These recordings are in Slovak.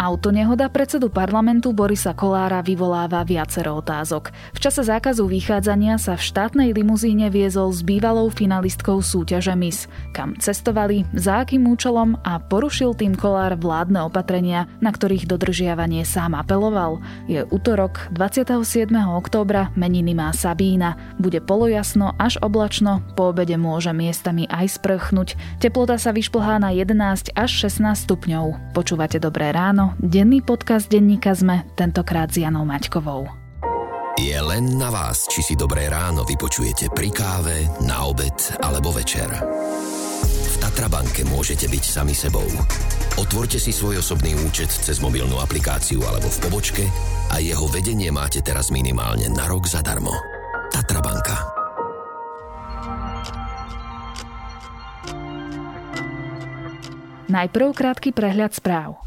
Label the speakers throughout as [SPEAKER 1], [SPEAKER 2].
[SPEAKER 1] Autonehoda predsedu parlamentu Borisa Kolára vyvoláva viacero otázok. V čase zákazu vychádzania sa v štátnej limuzíne viezol s bývalou finalistkou súťaže MIS. Kam cestovali, za akým účelom a porušil tým Kolár vládne opatrenia, na ktorých dodržiavanie sám apeloval. Je útorok 27. októbra, meniny má Sabína. Bude polojasno až oblačno, po obede môže miestami aj sprchnúť. Teplota sa vyšplhá na 11 až 16 stupňov. Počúvate Dobré ráno, denný podcast denníka sme, tentokrát s Janou Maťkovou.
[SPEAKER 2] Je len na vás, či si dobré ráno vypočujete pri káve, na obed alebo večer. V Tatrabanke môžete byť sami sebou. Otvorte si svoj osobný účet cez mobilnú aplikáciu alebo v pobočke a jeho vedenie máte teraz minimálne na rok zadarmo. Tatrabanka.
[SPEAKER 1] Najprv krátky prehľad správ.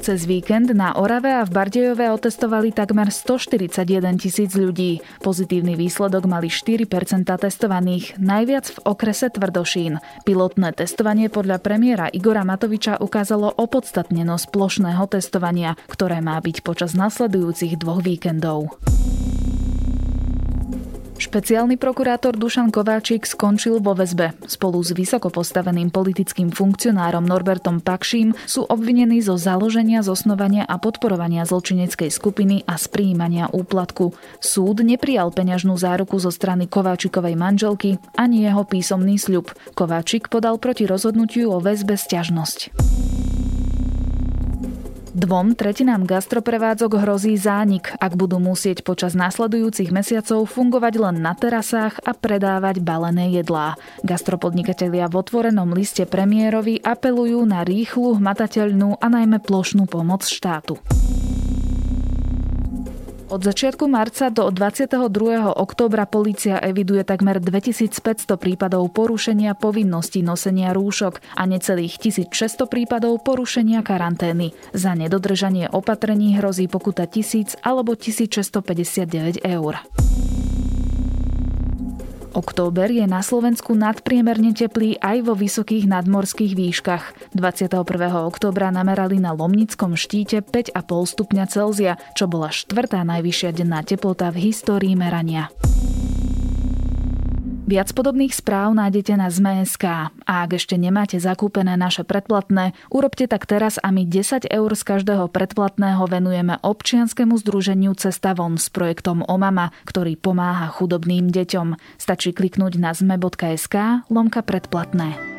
[SPEAKER 1] Cez víkend na Orave a v Bardejove otestovali takmer 141 tisíc ľudí. Pozitívny výsledok mali 4% testovaných, najviac v okrese Tvrdošín. Pilotné testovanie podľa premiéra Igora Matoviča ukázalo opodstatnenosť plošného testovania, ktoré má byť počas nasledujúcich dvoch víkendov. Špeciálny prokurátor Dušan Kováčik skončil vo väzbe. Spolu s vysoko postaveným politickým funkcionárom Norbertom Pakším sú obvinení zo založenia, zosnovania a podporovania zločineckej skupiny a z príjmania úplatku. Súd neprijal peňažnú záruku zo strany Kováčikovej manželky ani jeho písomný sľub. Kováčik podal proti rozhodnutiu o väzbe sťažnosť. Dvom tretinám gastroprevádzok hrozí zánik, ak budú musieť počas následujúcich mesiacov fungovať len na terasách a predávať balené jedlá. Gastropodnikatelia v otvorenom liste premiérovi apelujú na rýchlu, hmatateľnú a najmä plošnú pomoc štátu. Od začiatku marca do 22. októbra polícia eviduje takmer 2500 prípadov porušenia povinnosti nosenia rúšok a necelých 1600 prípadov porušenia karantény. Za nedodržanie opatrení hrozí pokuta 1000 alebo 1659 eur. Október je na Slovensku nadpriemerne teplý aj vo vysokých nadmorských výškach. 21. októbra namerali na Lomnickom štíte 5,5 stupňa Celzia, čo bola štvrtá najvyššia denná teplota v histórii merania. Viac podobných správ nájdete na ZME.sk a ak ešte nemáte zakúpené naše predplatné, urobte tak teraz a my 10 eur z každého predplatného venujeme občianskému združeniu Cesta von s projektom Omama, ktorý pomáha chudobným deťom. Stačí kliknúť na zme.sk lomka predplatné.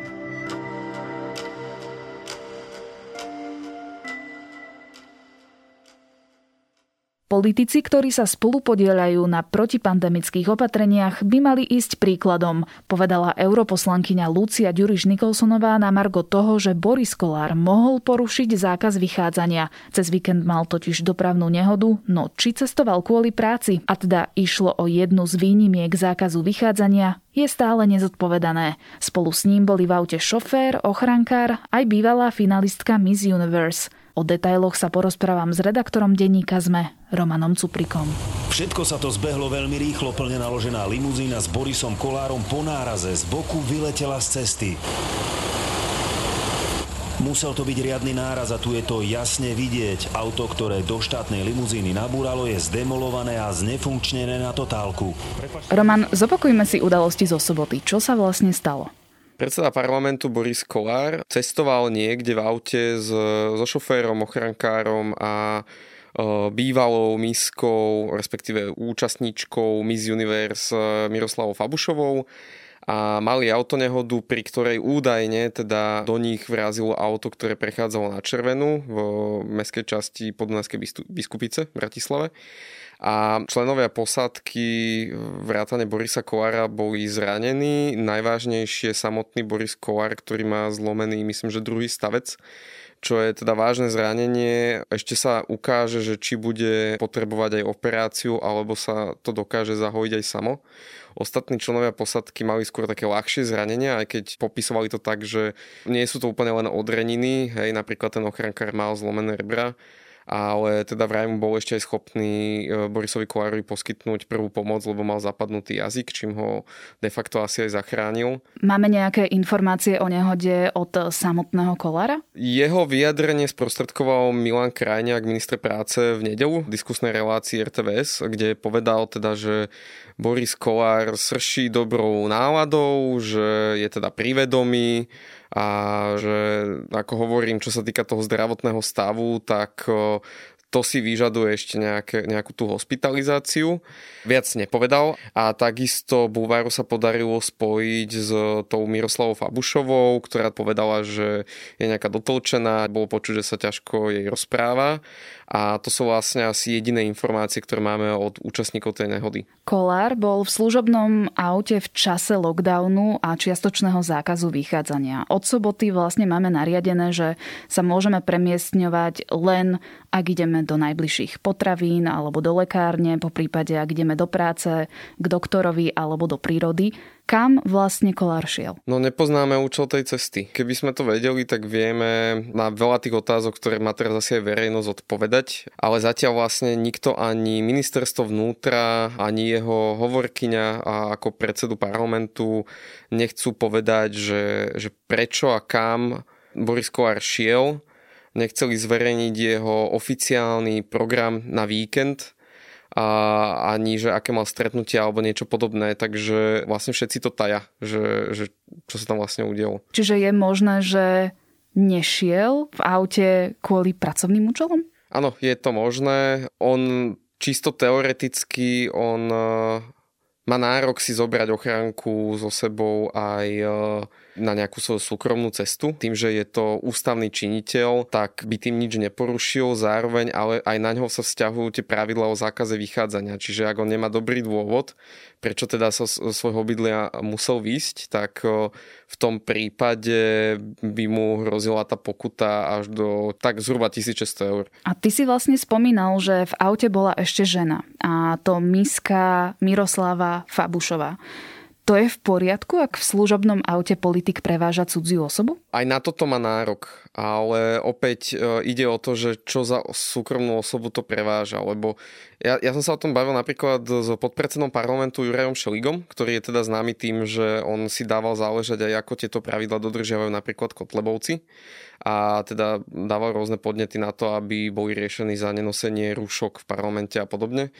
[SPEAKER 1] Politici, ktorí sa spolupodielajú na protipandemických opatreniach, by mali ísť príkladom, povedala europoslankyňa Lucia Ďuriš Nikolsonová na margo toho, že Boris Kolár mohol porušiť zákaz vychádzania. Cez víkend mal totiž dopravnú nehodu, no či cestoval kvôli práci, a teda išlo o jednu z výnimiek zákazu vychádzania, je stále nezodpovedané. Spolu s ním boli v aute šofér, ochrankár aj bývalá finalistka Miss Universe. O detailoch sa porozprávam s redaktorom denníka ZME, Romanom Cuprikom.
[SPEAKER 3] Všetko sa to zbehlo veľmi rýchlo, plne naložená limuzína s Borisom Kolárom po náraze z boku vyletela z cesty. Musel to byť riadny náraz a tu je to jasne vidieť. Auto, ktoré do štátnej limuzíny nabúralo, je zdemolované a znefunkčnené na totálku.
[SPEAKER 1] Roman, zopakujme si udalosti zo soboty. Čo sa vlastne stalo?
[SPEAKER 4] Predseda parlamentu Boris Kolár cestoval niekde v aute s, so šoférom, ochrankárom a bývalou miskou, respektíve účastníčkou Miss Universe Miroslavou Fabušovou a mali autonehodu, pri ktorej údajne teda do nich vrazilo auto, ktoré prechádzalo na červenú v meskej časti Podunajskej biskupice v Bratislave a členovia posádky vrátane Borisa Kolára boli zranení. Najvážnejšie samotný Boris Kolár, ktorý má zlomený, myslím, že druhý stavec čo je teda vážne zranenie. Ešte sa ukáže, že či bude potrebovať aj operáciu, alebo sa to dokáže zahojiť aj samo. Ostatní členovia posadky mali skôr také ľahšie zranenia, aj keď popisovali to tak, že nie sú to úplne len odreniny, hej, napríklad ten ochrankár mal zlomené rebra, ale teda vraj mu bol ešte aj schopný e, Borisovi Kolárovi poskytnúť prvú pomoc, lebo mal zapadnutý jazyk, čím ho de facto asi aj zachránil.
[SPEAKER 1] Máme nejaké informácie o nehode od samotného Kolára?
[SPEAKER 4] Jeho vyjadrenie sprostredkoval Milan Krajniak, minister práce v nedelu v diskusnej relácii RTVS, kde povedal teda, že Boris Kolár srší dobrou náladou, že je teda privedomý a že ako hovorím, čo sa týka toho zdravotného stavu, tak to si vyžaduje ešte nejaké, nejakú tú hospitalizáciu. Viac nepovedal a takisto Bulváru sa podarilo spojiť s tou Miroslavou Fabušovou, ktorá povedala, že je nejaká dotlčená, bolo počuť, že sa ťažko jej rozpráva a to sú vlastne asi jediné informácie, ktoré máme od účastníkov tej nehody.
[SPEAKER 1] Kolár bol v služobnom aute v čase lockdownu a čiastočného zákazu vychádzania. Od soboty vlastne máme nariadené, že sa môžeme premiestňovať len ak ideme do najbližších potravín alebo do lekárne, po prípade ak ideme do práce, k doktorovi alebo do prírody. Kam vlastne Kolár šiel?
[SPEAKER 4] No nepoznáme účel tej cesty. Keby sme to vedeli, tak vieme na veľa tých otázok, ktoré má teraz asi aj verejnosť odpovedať, ale zatiaľ vlastne nikto ani ministerstvo vnútra, ani jeho hovorkyňa a ako predsedu parlamentu nechcú povedať, že, že prečo a kam Boris Kolár šiel. Nechceli zverejniť jeho oficiálny program na víkend, a ani že aké mal stretnutie alebo niečo podobné, takže vlastne všetci to taja, že, že čo sa tam vlastne udialo.
[SPEAKER 1] Čiže je možné, že nešiel v aute kvôli pracovným účelom?
[SPEAKER 4] Áno, je to možné. On čisto teoreticky, on e, má nárok si zobrať ochránku so sebou aj e, na nejakú svoju súkromnú cestu. Tým, že je to ústavný činiteľ, tak by tým nič neporušil. Zároveň ale aj na ňo sa vzťahujú tie pravidla o zákaze vychádzania. Čiže ak on nemá dobrý dôvod, prečo teda sa svojho bydlia musel výsť, tak v tom prípade by mu hrozila tá pokuta až do tak zhruba 1600 eur.
[SPEAKER 1] A ty si vlastne spomínal, že v aute bola ešte žena a to miska Miroslava Fabušová. To je v poriadku, ak v služobnom aute politik preváža cudziu osobu?
[SPEAKER 4] Aj na toto má nárok, ale opäť e, ide o to, že čo za súkromnú osobu to preváža, lebo ja, ja som sa o tom bavil napríklad s podpredsedom parlamentu Jurajom Šeligom, ktorý je teda známy tým, že on si dával záležať aj ako tieto pravidla dodržiavajú napríklad Kotlebovci a teda dával rôzne podnety na to, aby boli riešení za nenosenie rúšok v parlamente a podobne.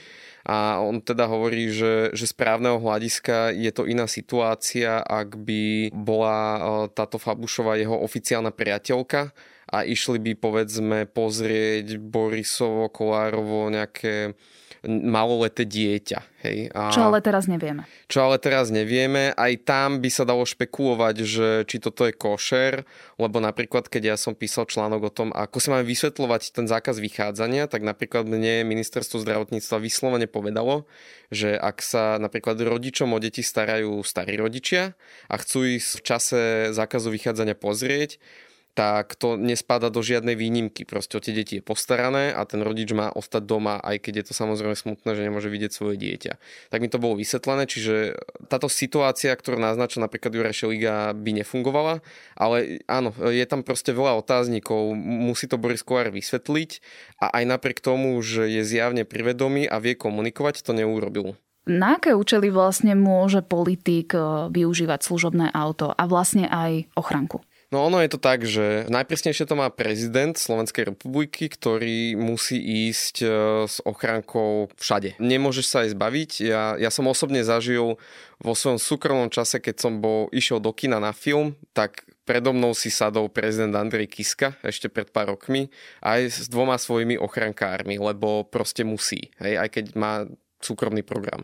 [SPEAKER 4] A on teda hovorí, že, že z právneho hľadiska je to iná situácia, ak by bola e, táto Fabušová jeho oficiálna priateľka a išli by povedzme pozrieť Borisovo, Kolárovo nejaké maloleté dieťa. Hej?
[SPEAKER 1] A čo ale teraz nevieme.
[SPEAKER 4] Čo ale teraz nevieme. Aj tam by sa dalo špekulovať, že či toto je košer, lebo napríklad, keď ja som písal článok o tom, ako sa máme vysvetľovať ten zákaz vychádzania, tak napríklad mne ministerstvo zdravotníctva vyslovene povedalo, že ak sa napríklad rodičom o deti starajú starí rodičia a chcú ísť v čase zákazu vychádzania pozrieť, tak to nespada do žiadnej výnimky. Proste o tie deti je postarané a ten rodič má ostať doma, aj keď je to samozrejme smutné, že nemôže vidieť svoje dieťa. Tak mi to bolo vysvetlené, čiže táto situácia, ktorú naznačil napríklad Juraj Šeliga, by nefungovala, ale áno, je tam proste veľa otáznikov, musí to Boris Kolár vysvetliť a aj napriek tomu, že je zjavne privedomý a vie komunikovať, to neurobil.
[SPEAKER 1] Na aké účely vlastne môže politik eh, využívať služobné auto a vlastne aj ochranku?
[SPEAKER 4] No ono je to tak, že najpresnejšie to má prezident Slovenskej republiky, ktorý musí ísť e, s ochránkou všade. Nemôžeš sa aj zbaviť. Ja, ja som osobne zažil vo svojom súkromnom čase, keď som bol, išiel do kina na film, tak predo mnou si sadol prezident Andrej Kiska ešte pred pár rokmi aj s dvoma svojimi ochrankármi, lebo proste musí. Hej, aj keď má súkromný program.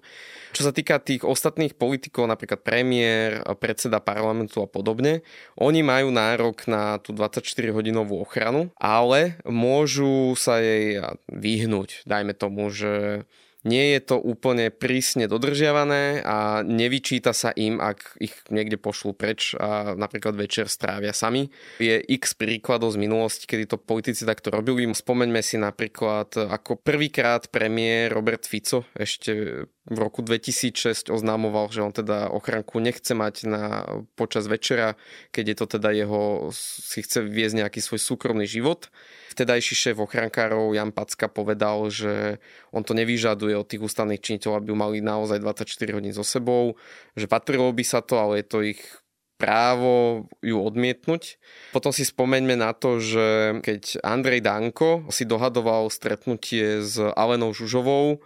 [SPEAKER 4] Čo sa týka tých ostatných politikov, napríklad premiér, predseda parlamentu a podobne, oni majú nárok na tú 24-hodinovú ochranu, ale môžu sa jej vyhnúť. Dajme tomu, že nie je to úplne prísne dodržiavané a nevyčíta sa im, ak ich niekde pošlú preč a napríklad večer strávia sami. Je x príkladov z minulosti, kedy to politici takto robili. Spomeňme si napríklad, ako prvýkrát premiér Robert Fico ešte v roku 2006 oznamoval, že on teda ochranku nechce mať na, počas večera, keď je to teda jeho, si chce viesť nejaký svoj súkromný život. Vtedajší šéf ochrankárov Jan Packa povedal, že on to nevyžaduje od tých ústavných činiteľov, aby mali naozaj 24 hodín so sebou, že patrilo by sa to, ale je to ich právo ju odmietnúť. Potom si spomeňme na to, že keď Andrej Danko si dohadoval stretnutie s Alenou Žužovou,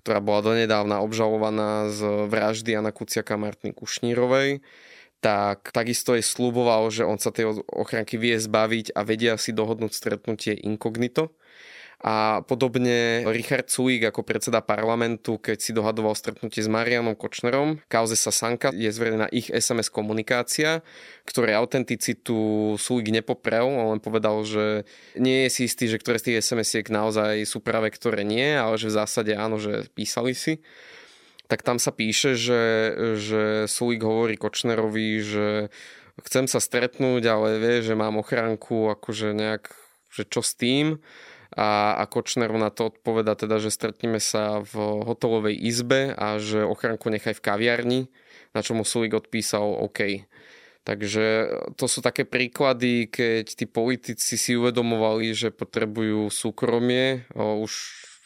[SPEAKER 4] ktorá bola donedávna obžalovaná z vraždy Jana Kuciaka Martiny Kušnírovej, tak takisto je sluboval, že on sa tej ochranky vie zbaviť a vedia si dohodnúť stretnutie inkognito. A podobne Richard Suík ako predseda parlamentu, keď si dohadoval stretnutie s Marianom Kočnerom, kauze Sasanka je zverejná ich SMS komunikácia, ktoré autenticitu Suík nepoprel, on len povedal, že nie je si istý, že ktoré z tých SMS-iek naozaj sú práve, ktoré nie, ale že v zásade áno, že písali si tak tam sa píše, že, že Sulik hovorí Kočnerovi, že chcem sa stretnúť, ale vie, že mám ochránku, akože nejak, že čo s tým. A, a Kočner na to odpoveda teda, že stretneme sa v hotelovej izbe a že ochránku nechaj v kaviarni, na čo mu Sulik odpísal OK. Takže to sú také príklady, keď tí politici si uvedomovali, že potrebujú súkromie, už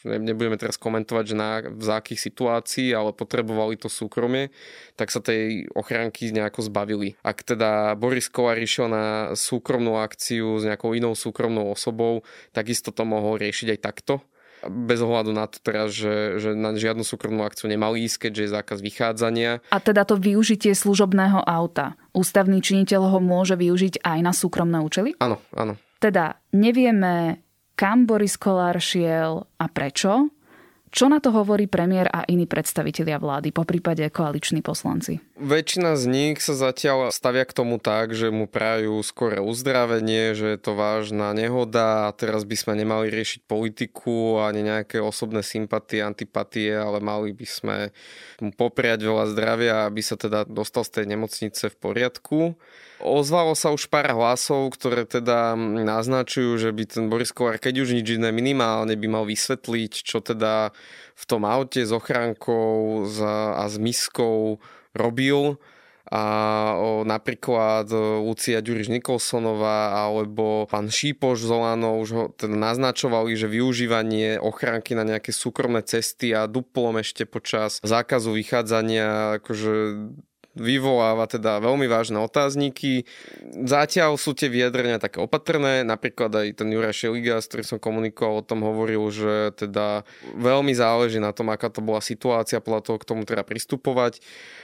[SPEAKER 4] nebudeme teraz komentovať, že na, v akých situácií, ale potrebovali to súkromie, tak sa tej ochránky nejako zbavili. Ak teda Boris Kolár išiel na súkromnú akciu s nejakou inou súkromnou osobou, takisto to mohol riešiť aj takto bez ohľadu na to teraz, že, že na žiadnu súkromnú akciu nemali ísť, keďže je zákaz vychádzania.
[SPEAKER 1] A teda to využitie služobného auta. Ústavný činiteľ ho môže využiť aj na súkromné účely?
[SPEAKER 4] Áno, áno.
[SPEAKER 1] Teda nevieme kam Boris Kolár šiel a prečo. Čo na to hovorí premiér a iní predstavitelia vlády, po prípade koaliční poslanci?
[SPEAKER 4] Väčšina z nich sa zatiaľ stavia k tomu tak, že mu prajú skore uzdravenie, že je to vážna nehoda a teraz by sme nemali riešiť politiku ani nejaké osobné sympatie, antipatie, ale mali by sme mu popriať veľa zdravia, aby sa teda dostal z tej nemocnice v poriadku. Ozvalo sa už pár hlasov, ktoré teda naznačujú, že by ten Boris Kolár, keď už nič iné, minimálne by mal vysvetliť, čo teda v tom aute s ochránkou a s miskou robil. A napríklad Lucia Ďuriš Nikolsonová alebo pán Šípoš z Olano už ho teda naznačovali, že využívanie ochránky na nejaké súkromné cesty a duplom ešte počas zákazu vychádzania akože vyvoláva teda veľmi vážne otázniky. Zatiaľ sú tie vyjadrenia také opatrné, napríklad aj ten Juraj Šeliga, s ktorým som komunikoval, o tom hovoril, že teda veľmi záleží na tom, aká to bola situácia, podľa toho k tomu teda pristupovať.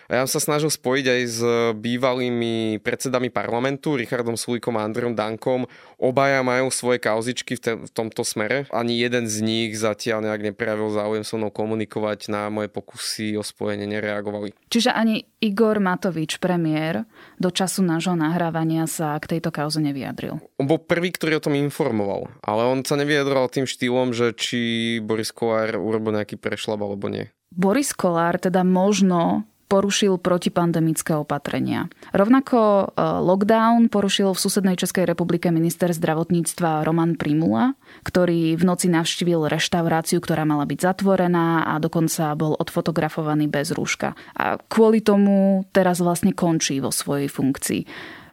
[SPEAKER 4] A ja som sa snažil spojiť aj s bývalými predsedami parlamentu, Richardom Sulíkom a Andrejom Dankom. Obaja majú svoje kauzičky v, te- v tomto smere. Ani jeden z nich zatiaľ nejak neprejavil záujem so mnou komunikovať na moje pokusy o spojenie, nereagovali.
[SPEAKER 1] Čiže ani Igor Matovič, premiér, do času nášho nahrávania sa k tejto kauze nevyjadril.
[SPEAKER 4] On bol prvý, ktorý o tom informoval, ale on sa nevyjadroval tým štýlom, že či Boris Kolár urobil nejaký prešlap alebo nie.
[SPEAKER 1] Boris Kolár teda možno porušil protipandemické opatrenia. Rovnako e, lockdown porušil v susednej Českej republike minister zdravotníctva Roman Primula, ktorý v noci navštívil reštauráciu, ktorá mala byť zatvorená a dokonca bol odfotografovaný bez rúška. A kvôli tomu teraz vlastne končí vo svojej funkcii.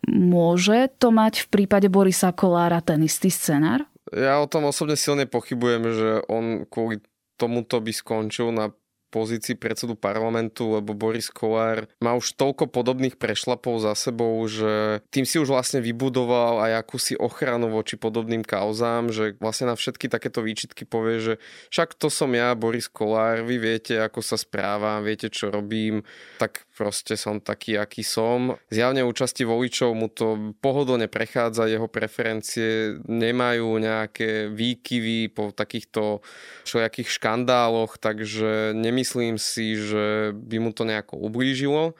[SPEAKER 1] Môže to mať v prípade Borisa Kolára ten istý scenár?
[SPEAKER 4] Ja o tom osobne silne pochybujem, že on kvôli tomuto by skončil na pozícii predsedu parlamentu, lebo Boris Kolár má už toľko podobných prešlapov za sebou, že tým si už vlastne vybudoval aj akúsi ochranu voči podobným kauzám, že vlastne na všetky takéto výčitky povie, že však to som ja, Boris Kolár, vy viete, ako sa správam, viete, čo robím, tak proste som taký, aký som. Zjavne účasti voličov mu to pohodlne prechádza, jeho preferencie nemajú nejaké výkyvy po takýchto všelijakých škandáloch, takže nemyslím si, že by mu to nejako ublížilo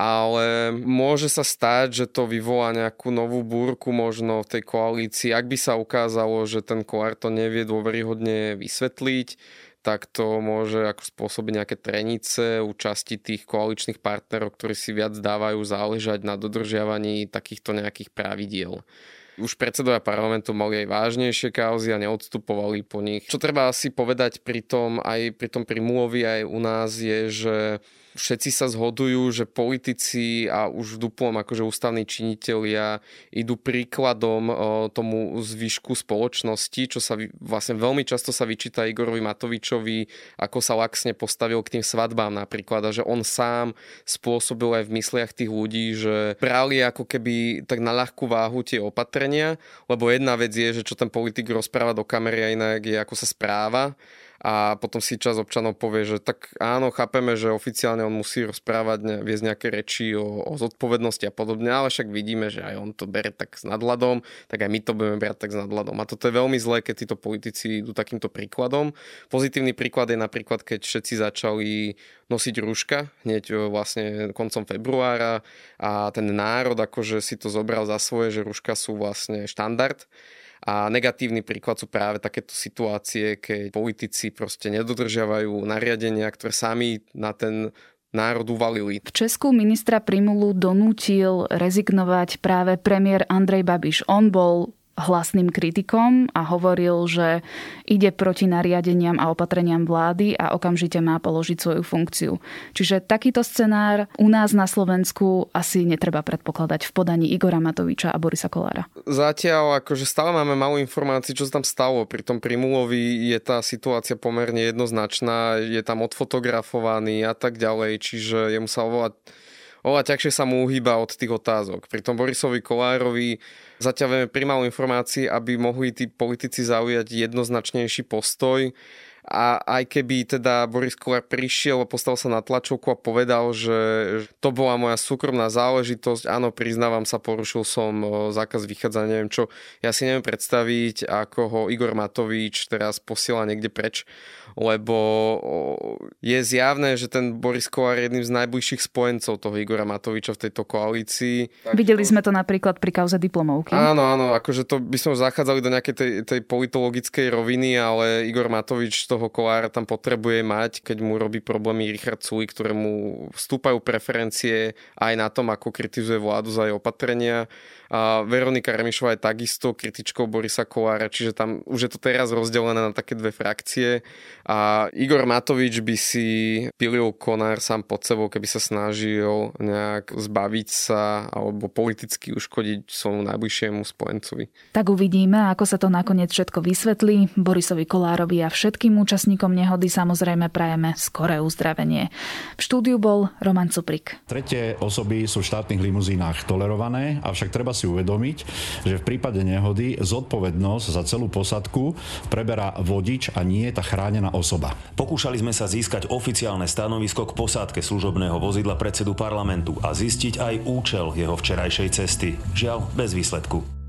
[SPEAKER 4] ale môže sa stať, že to vyvolá nejakú novú búrku možno v tej koalícii. Ak by sa ukázalo, že ten Kolár to nevie dôveryhodne vysvetliť, tak to môže ako spôsobiť nejaké trenice u časti tých koaličných partnerov, ktorí si viac dávajú záležať na dodržiavaní takýchto nejakých pravidiel už predsedovia parlamentu mali aj vážnejšie kauzy a neodstupovali po nich. Čo treba asi povedať pri tom, aj pri tom primúlovi aj u nás je, že všetci sa zhodujú, že politici a už duplom akože ústavní činitelia idú príkladom tomu zvyšku spoločnosti, čo sa vlastne veľmi často sa vyčíta Igorovi Matovičovi, ako sa laxne postavil k tým svadbám napríklad a že on sám spôsobil aj v mysliach tých ľudí, že brali ako keby tak na ľahkú váhu tie opatrenia, lebo jedna vec je, že čo ten politik rozpráva do kamery a inak je ako sa správa a potom si čas občanov povie, že tak áno, chápeme, že oficiálne on musí rozprávať, ne, viesť nejaké reči o, o zodpovednosti a podobne, ale však vidíme, že aj on to bere tak s nadladom, tak aj my to budeme brať tak s nadladom. A toto je veľmi zlé, keď títo politici idú takýmto príkladom. Pozitívny príklad je napríklad, keď všetci začali nosiť rúška hneď e, vlastne koncom februára a ten národ akože si to zobral za svoje, že rúška sú vlastne štandard a negatívny príklad sú práve takéto situácie, keď politici proste nedodržiavajú nariadenia, ktoré sami na ten národ uvalili.
[SPEAKER 1] V Česku ministra Primulu donútil rezignovať práve premiér Andrej Babiš. On bol hlasným kritikom a hovoril, že ide proti nariadeniam a opatreniam vlády a okamžite má položiť svoju funkciu. Čiže takýto scenár u nás na Slovensku asi netreba predpokladať v podaní Igora Matoviča a Borisa Kolára.
[SPEAKER 4] Zatiaľ akože stále máme malú informácií, čo sa tam stalo. Pri tom Primulovi je tá situácia pomerne jednoznačná, je tam odfotografovaný a tak ďalej, čiže jemu sa oveľa, oveľa ťažšie sa mu uhýba od tých otázok. Pri tom Borisovi Kolárovi Zatiaľ vieme primálo informácií, aby mohli tí politici zaujať jednoznačnejší postoj a aj keby teda Boris Kolár prišiel a postavil sa na tlačovku a povedal, že to bola moja súkromná záležitosť, áno, priznávam sa, porušil som zákaz vychádzania, neviem čo, ja si neviem predstaviť, ako ho Igor Matovič teraz posiela niekde preč lebo je zjavné, že ten Boris Kolár je jedným z najbližších spojencov toho Igora Matoviča v tejto koalícii.
[SPEAKER 1] Videli sme to napríklad pri kauze diplomovky.
[SPEAKER 4] Áno, áno, akože to by sme už zachádzali do nejakej tej, tej politologickej roviny, ale Igor Matovič toho Kolára tam potrebuje mať, keď mu robí problémy Richard Sulik, ktorému vstúpajú preferencie aj na tom, ako kritizuje vládu za jej opatrenia a Veronika Remišová je takisto kritičkou Borisa Kolára, čiže tam už je to teraz rozdelené na také dve frakcie a Igor Matovič by si pilil konár sám pod sebou, keby sa snažil nejak zbaviť sa alebo politicky uškodiť svojmu najbližšiemu spojencovi.
[SPEAKER 1] Tak uvidíme, ako sa to nakoniec všetko vysvetlí. Borisovi Kolárovi a všetkým účastníkom nehody samozrejme prajeme skoré uzdravenie. V štúdiu bol Roman Cuprik.
[SPEAKER 5] Tretie osoby sú v štátnych limuzínach tolerované, avšak treba si uvedomiť, že v prípade nehody zodpovednosť za celú posadku preberá vodič a nie tá chránená osoba.
[SPEAKER 3] Pokúšali sme sa získať oficiálne stanovisko k posádke služobného vozidla predsedu parlamentu a zistiť aj účel jeho včerajšej cesty. Žiaľ, bez výsledku.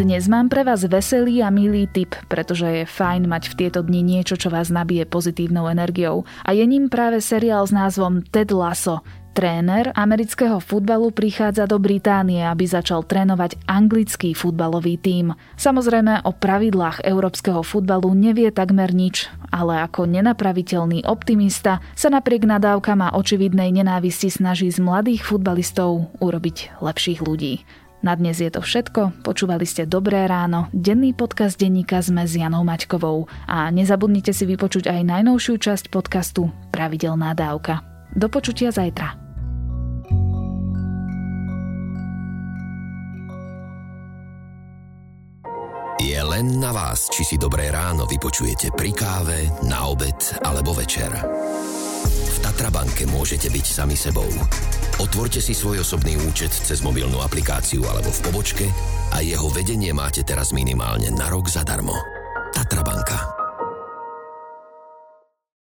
[SPEAKER 1] Dnes mám pre vás veselý a milý tip, pretože je fajn mať v tieto dni niečo, čo vás nabije pozitívnou energiou. A je ním práve seriál s názvom Ted Lasso. Tréner amerického futbalu prichádza do Británie, aby začal trénovať anglický futbalový tím. Samozrejme o pravidlách európskeho futbalu nevie takmer nič, ale ako nenapraviteľný optimista sa napriek nadávkam a očividnej nenávisti snaží z mladých futbalistov urobiť lepších ľudí. Na dnes je to všetko. Počúvali ste Dobré ráno, denný podcast denníka sme s Janou Maťkovou. A nezabudnite si vypočuť aj najnovšiu časť podcastu Pravidelná dávka. Do počutia zajtra.
[SPEAKER 2] Je len na vás, či si Dobré ráno vypočujete pri káve, na obed alebo večer. Tatrabanke môžete byť sami sebou. Otvorte si svoj osobný účet cez mobilnú aplikáciu alebo v pobočke a jeho vedenie máte teraz minimálne na rok zadarmo. Tatrabanka.